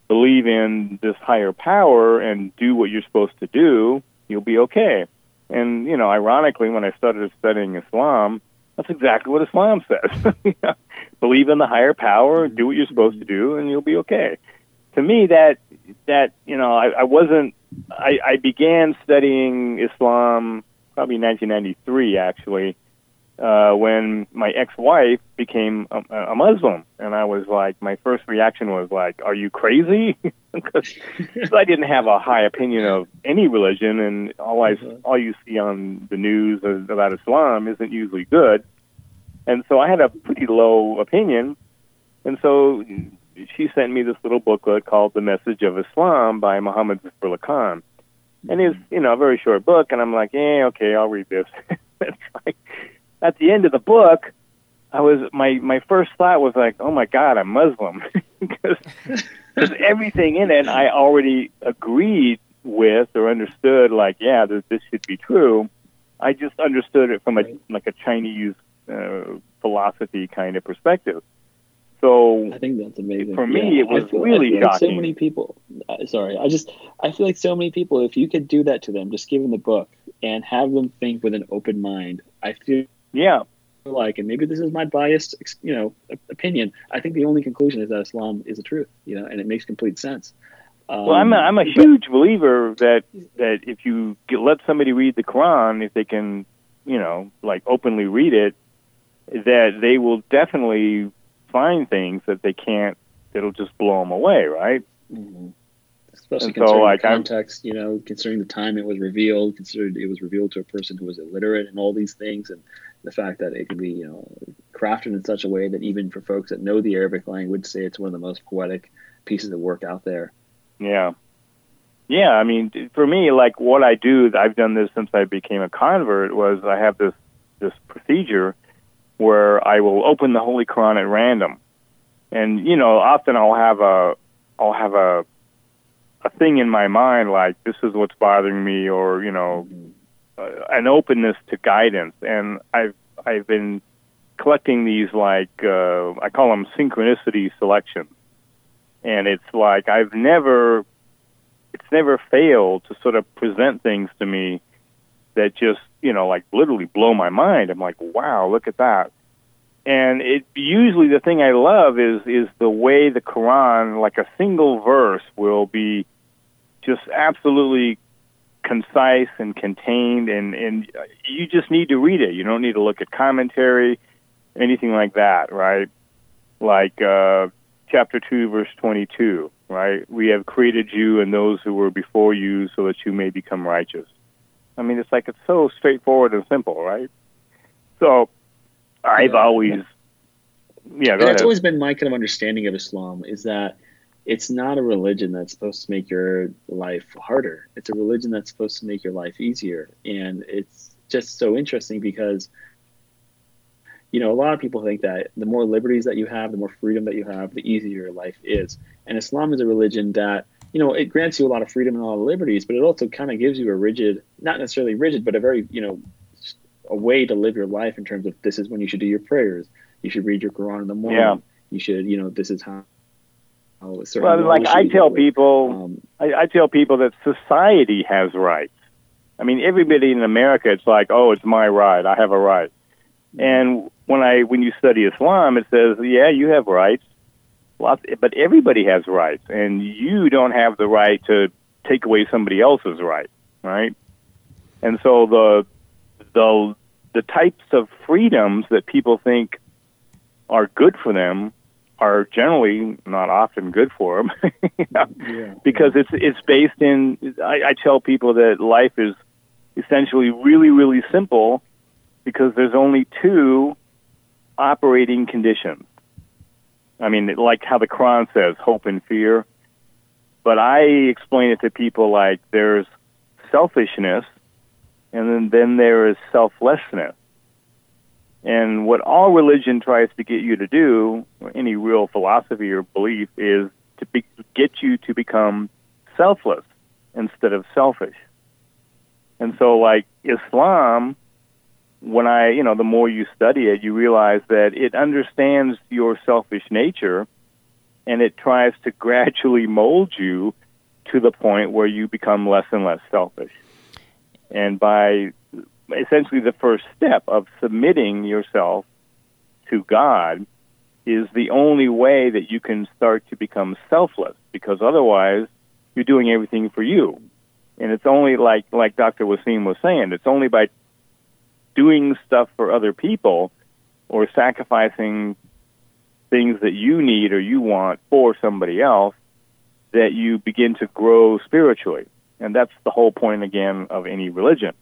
P: believe in this higher power and do what you're supposed to do, you'll be okay. And you know, ironically, when I started studying Islam, that's exactly what Islam says. believe in the higher power, do what you're supposed to do, and you'll be okay. To me, that that you know, I, I wasn't. I, I began studying Islam probably 1993, actually, uh, when my ex-wife became a, a Muslim, and I was like, my first reaction was like, "Are you crazy?" Because I didn't have a high opinion of any religion, and all I all you see on the news about Islam isn't usually good, and so I had a pretty low opinion, and so she sent me this little booklet called "The Message of Islam" by Muhammad Zafrullah Khan, and it's you know a very short book, and I'm like, yeah, okay, I'll read this. it's like at the end of the book, I was my my first thought was like, oh my God, I'm Muslim because everything in it I already agreed with or understood. Like, yeah, this, this should be true. I just understood it from a like a Chinese uh, philosophy kind of perspective. So
K: I think that's amazing.
P: For me,
K: Yeah,
P: it was
K: feel,
P: really
K: like so many people. Uh, sorry, I just I feel like so many people. If you could do that to them, just give them the book and have them think with an open mind. I feel
P: yeah
K: like, and maybe this is my biased, you know, opinion. I think the only conclusion is that Islam is the truth, you know, and it makes complete sense. Um,
P: Well, I'm a, I'm a
K: but-
P: huge believer that that if you get, let somebody read the Quran, if they can, you know, like openly read it, that they will definitely find things that they can't. That'll just blow them away, right?
K: Especially
P: And so, like,
K: the
P: I'm-
K: context, you know, considering the time it was revealed, considered it was revealed to a person who was illiterate and all these things, and the fact that it could be, you know, crafted in such a way that even for folks that know the Arabic language, say it's one of the most poetic pieces of work out there.
P: Yeah. Yeah, I mean, for me, like what I do, I've done this since I became a convert. Was I have this this procedure where I will open the Holy Quran at random, and you know, often I'll have a I'll have a a thing in my mind like this is what's bothering me, or you know, uh, an openness to guidance. And I've I've been collecting these like uh, I call them synchronicity selections, and it's like I've never it's never failed to sort of present things to me that just you know like literally blow my mind. I'm like, wow, look at that. And it usually the thing I love is is the way the Quran, like a single verse, will be just absolutely concise and contained, and and you just need to read it. You don't need to look at commentary, anything like that, right? Like uh, chapter two, verse twenty-two, right? We have created you and those who were before you, so that you may become righteous. I mean, it's like it's so straightforward and simple, right? So I've always, yeah,
K: that's
P: ahead.
K: always been my kind of understanding of Islam is that it's not a religion that's supposed to make your life harder. It's a religion that's supposed to make your life easier. And it's just so interesting because, you know, a lot of people think that the more liberties that you have, the more freedom that you have, the easier your life is. And Islam is a religion that, you know, it grants you a lot of freedom and a lot of liberties, but it also kind of gives you a rigid, not necessarily rigid, but a very, you know, a way to live your life in terms of this is when you should do your prayers. You should read your Quran in the morning.
P: Yeah.
K: You should, you know, this is how. how
P: Well, like I tell people,
K: Um,
P: I, I tell people that society has rights. I mean, everybody in America, it's like, oh, it's my right. I have a right. And when I when you study Islam, it says, yeah, you have rights, lots, but everybody has rights, and you don't have the right to take away somebody else's right, right? And so the the the types of freedoms that people think are good for them are generally not often good for them. You know, because it's it's based in I, I tell people that life is essentially really really simple because there's only two operating conditions. I mean like how the quran says hope and fear. But i explain it to people like there's selfishness and then, then there is selflessness and what all religion tries to get you to do, or any real philosophy or belief, is to be, get you to become selfless instead of selfish. And so, like Islam, when I, you know, the more you study it, you realize that it understands your selfish nature and it tries to gradually mold you to the point where you become less and less selfish. And by essentially the first step of submitting yourself to God is the only way that you can start to become selfless because otherwise you're doing everything for you. And it's only like like Dr. Wasim was saying, it's only by doing stuff for other people or sacrificing things that you need or you want for somebody else that you begin to grow spiritually. And that's the whole point again of any religion.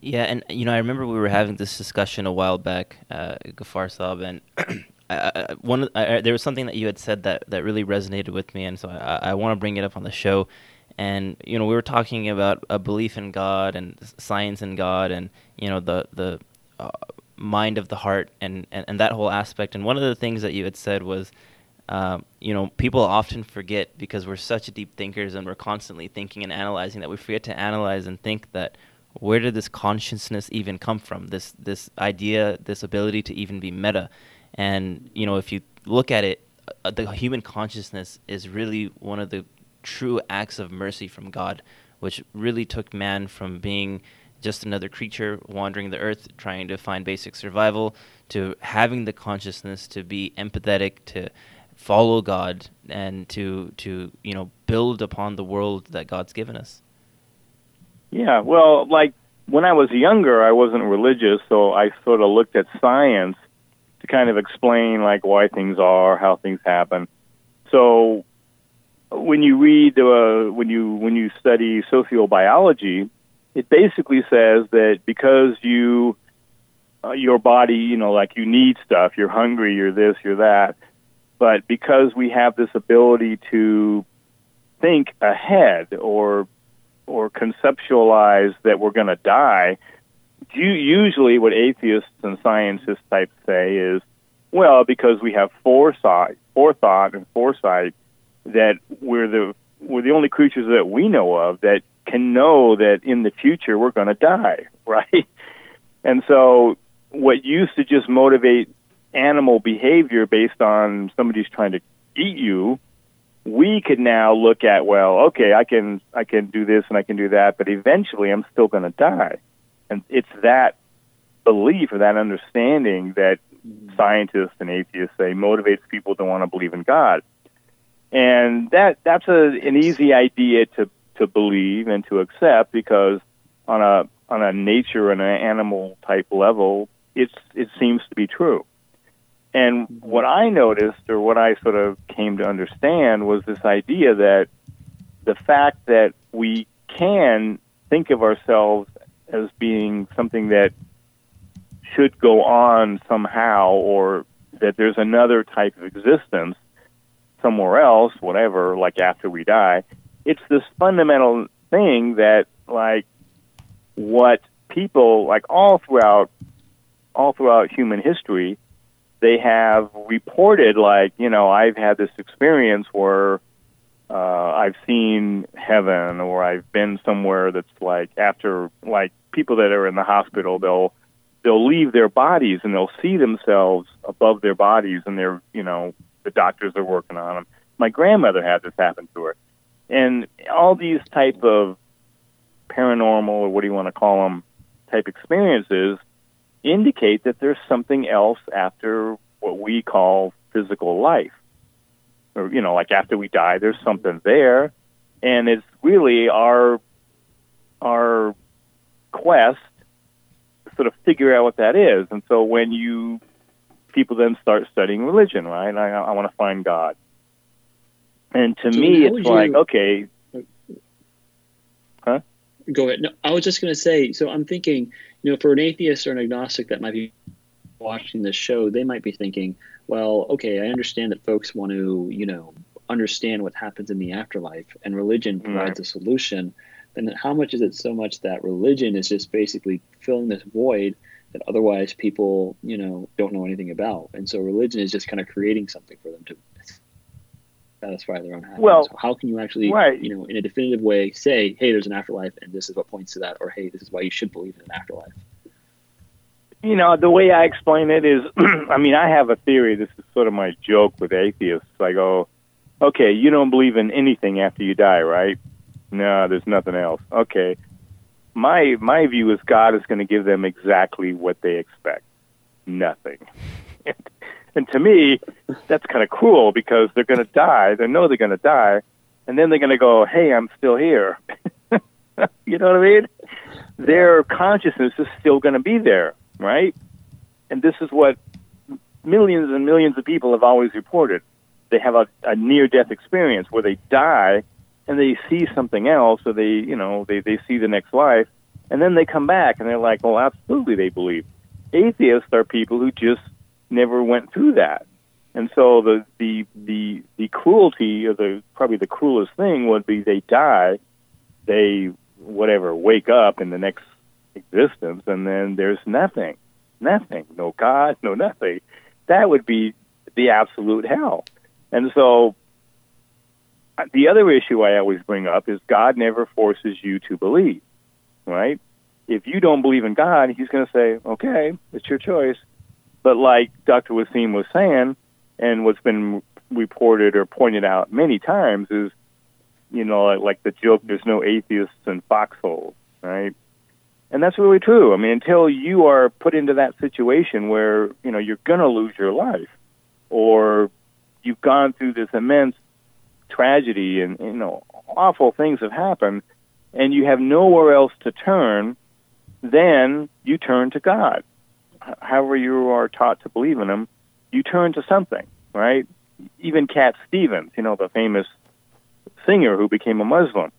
L: Yeah, and you know, I remember we were having this discussion a while back, uh, Gafar Saab, and I, I, one I, there was something that you had said that, that really resonated with me, and so I, I want to bring it up on the show. And you know, we were talking about a belief in God and science in God, and you know, the the uh, mind of the heart, and, and and that whole aspect. And one of the things that you had said was. Uh, you know, people often forget because we're such deep thinkers and we're constantly thinking and analyzing that we forget to analyze and think that where did this consciousness even come from? This this idea, this ability to even be meta, and you know, if you look at it, uh, the human consciousness is really one of the true acts of mercy from God, which really took man from being just another creature wandering the earth trying to find basic survival to having the consciousness to be empathetic to follow God and to to you know build upon the world that God's given us.
P: Yeah, well, like when I was younger, I wasn't religious, so I sort of looked at science to kind of explain like why things are, how things happen. So when you read uh, when you when you study sociobiology, it basically says that because you uh, your body, you know, like you need stuff, you're hungry, you're this, you're that, but because we have this ability to think ahead or or conceptualize that we're going to die, usually what atheists and scientists type say is, well, because we have foresight, forethought, and foresight, that we're the we're the only creatures that we know of that can know that in the future we're going to die, right? And so, what used to just motivate animal behavior based on somebody's trying to eat you we could now look at well, okay, I can I can do this and I can do that, but eventually I'm still going to die, and it's that belief or that understanding that scientists and atheists say motivates people to want to believe in God, and that that's a, an easy idea to to believe and to accept because on a on a nature and an animal type level, it's it seems to be true. And mm-hmm. what I noticed, or what I sort of came to understand, was this idea that the fact that we can think of ourselves as being something that should go on somehow, or that there's another type of existence somewhere else, whatever, like after we die, it's this fundamental thing that, like, what people, like all throughout, all throughout human history, they have reported like you know I've had this experience where uh, I've seen heaven or I've been somewhere that's like after like people that are in the hospital they'll they'll leave their bodies and they'll see themselves above their bodies and they're you know the doctors are working on them. My grandmother had this happen to her, and all these type of paranormal or what do you want to call them type experiences indicate that there's something else after what we call physical life. Or, you know, like after we die, there's something there. And it's really our, our quest to sort of figure out what that is. And so when you, people then start studying religion, right? I, I want to find God. And to me, it's like,
K: you-
P: okay?
K: Go ahead. No, I was just going to say. So I'm thinking, you know, for an atheist or an agnostic that might be watching this show, they might be thinking, well, okay, I understand that folks want to, you know, understand what happens in the afterlife, and religion mm-hmm. provides a solution. Then how much is it so much that religion is just basically filling this void that otherwise people, you know, don't know anything about, and so religion is just kind of creating something for them to satisfy their own happiness.
P: Well,
K: So how can you actually,
P: right.
K: you know, in a definitive way say, hey, there's an afterlife, and this is what points to that, or hey, this is why you should believe in an afterlife.
P: you know, the way I explain it is, I mean, I have a theory. This is sort of my joke with atheists. I go, okay, you don't believe in anything after you die, right? No, there's nothing else. Okay. My my view is God is going to give them exactly what they expect. Nothing. and to me, that's kind of cruel because they're going to die. They know they're going to die, and then they're going to go, "Hey, I'm still here." you know what I mean? Their consciousness is still going to be there, right? And this is what millions and millions of people have always reported. They have a, a near-death experience where they die and they see something else, or they, you know, they they see the next life, and then they come back and they're like, "Well, absolutely, they believe." Atheists are people who just never went through that, and so the the the the cruelty, or the probably the cruelest thing, would be they die, they whatever wake up in the next existence, and then there's nothing, nothing, no God, no nothing. That would be the absolute hell, and so uh, the other issue I always bring up is God never forces you to believe, right? If you don't believe in God, He's going to say, "Okay, it's your choice." But like Dr. Wasim was saying, and what's been reported or pointed out many times is, you know, like, like the joke, "There's no atheists in foxholes," right? And that's really true. I mean, until you are put into that situation where you know you're going to lose your life, or you've gone through this immense tragedy and you know awful things have happened and you have nowhere else to turn then you turn to god however you are taught to believe in him you turn to something right? Even cat stevens you know the famous singer who became a muslim.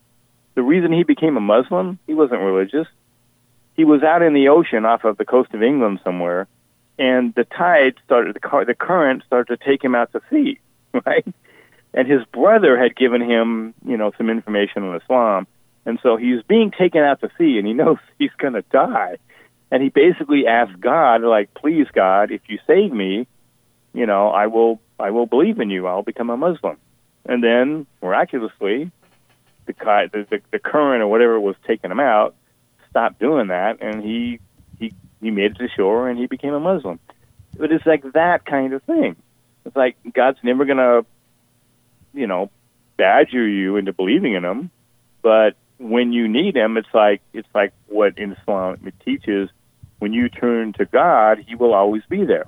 P: The reason he became a muslim he wasn't religious. He was out in the ocean off of the coast of england somewhere and the tide started the, car, the current started to take him out to sea right? And his brother had given him, you know, some information on Islam, and so he's being taken out to sea, and he knows he's going to die, and he basically asked God, like, "Please, God, if you save me, you know, I will, I will believe in you. I'll become a Muslim." And then, miraculously, the the, the, current or whatever was taking him out stopped doing that, and he he he made it to shore, and he became a Muslim. But it's like that kind of thing. It's like God's never to you know, badger you into believing in Him, but when you need him, it's like it's like what Islam teaches. When you turn to God, He will always be there.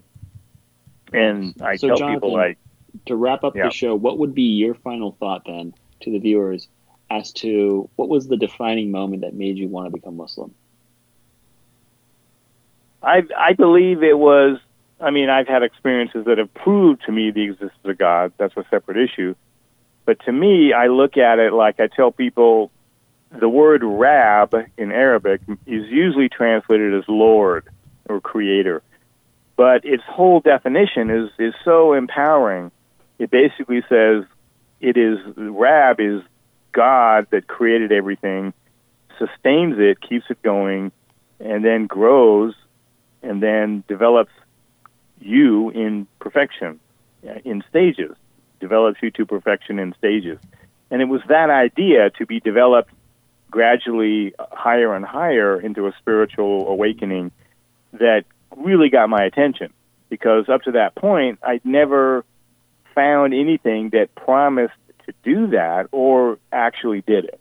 P: And I
K: so
P: tell
K: Jonathan,
P: people like
K: to wrap up
P: Yeah.
K: the show, what would be your final thought then to the viewers as to what was the defining moment that made you want to become Muslim?
P: I I believe it was. I mean, I've had experiences that have proved to me the existence of God. That's a separate issue. But to me, I look at it like I tell people the word Rab in Arabic is usually translated as Lord or Creator. But its whole definition is, is so empowering. It basically says it is Rab is God that created everything, sustains it, keeps it going, and then grows and then develops you in perfection uh, in stages, develops you to perfection in stages. And it was that idea to be developed gradually higher and higher into a spiritual awakening that really got my attention because up to that point, I'd never found anything that promised to do that or actually did it.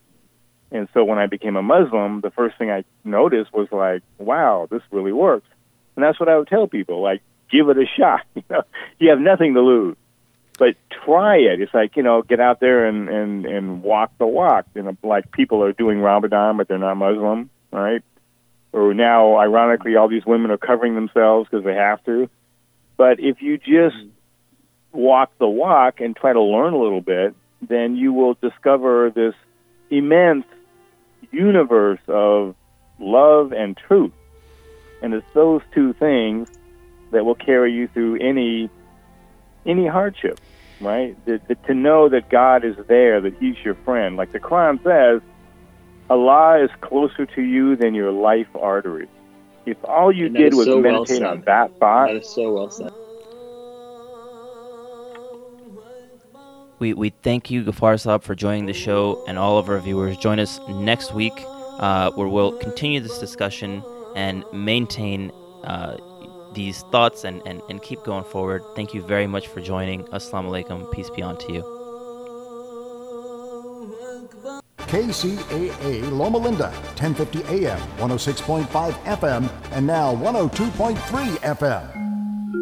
P: And so when I became a Muslim, the first thing I noticed was like, wow, this really works. And that's what I would tell people, like, give it a shot. You know, you have nothing to lose. But try it. It's like, you know, get out there and, and, and walk the walk. You know, like people are doing Ramadan, but they're not Muslim, right? Or now, ironically, all these women are covering themselves because they have to. But if you just mm-hmm. walk the walk and try to learn a little bit, then you will discover this immense universe of love and truth. And it's those two things that will carry you through any any hardship, right? That, that to know that God is there, that He's your friend. Like the Quran says, Allah is closer to you than your life arteries. If all you
K: And
P: did was
K: so
P: meditate
K: said.
P: on that thought,
K: That is so well said.
L: We, we thank you, Gafar Saab, for joining the show and all of our viewers. Join us next week uh, where we'll continue this discussion and maintain uh, these thoughts and, and, and keep going forward. Thank you very much for joining. Assalamu alaikum. Peace be on to you.
A: KCAA Loma Linda, 1050 AM, 106.5 FM, and now 102.3 FM.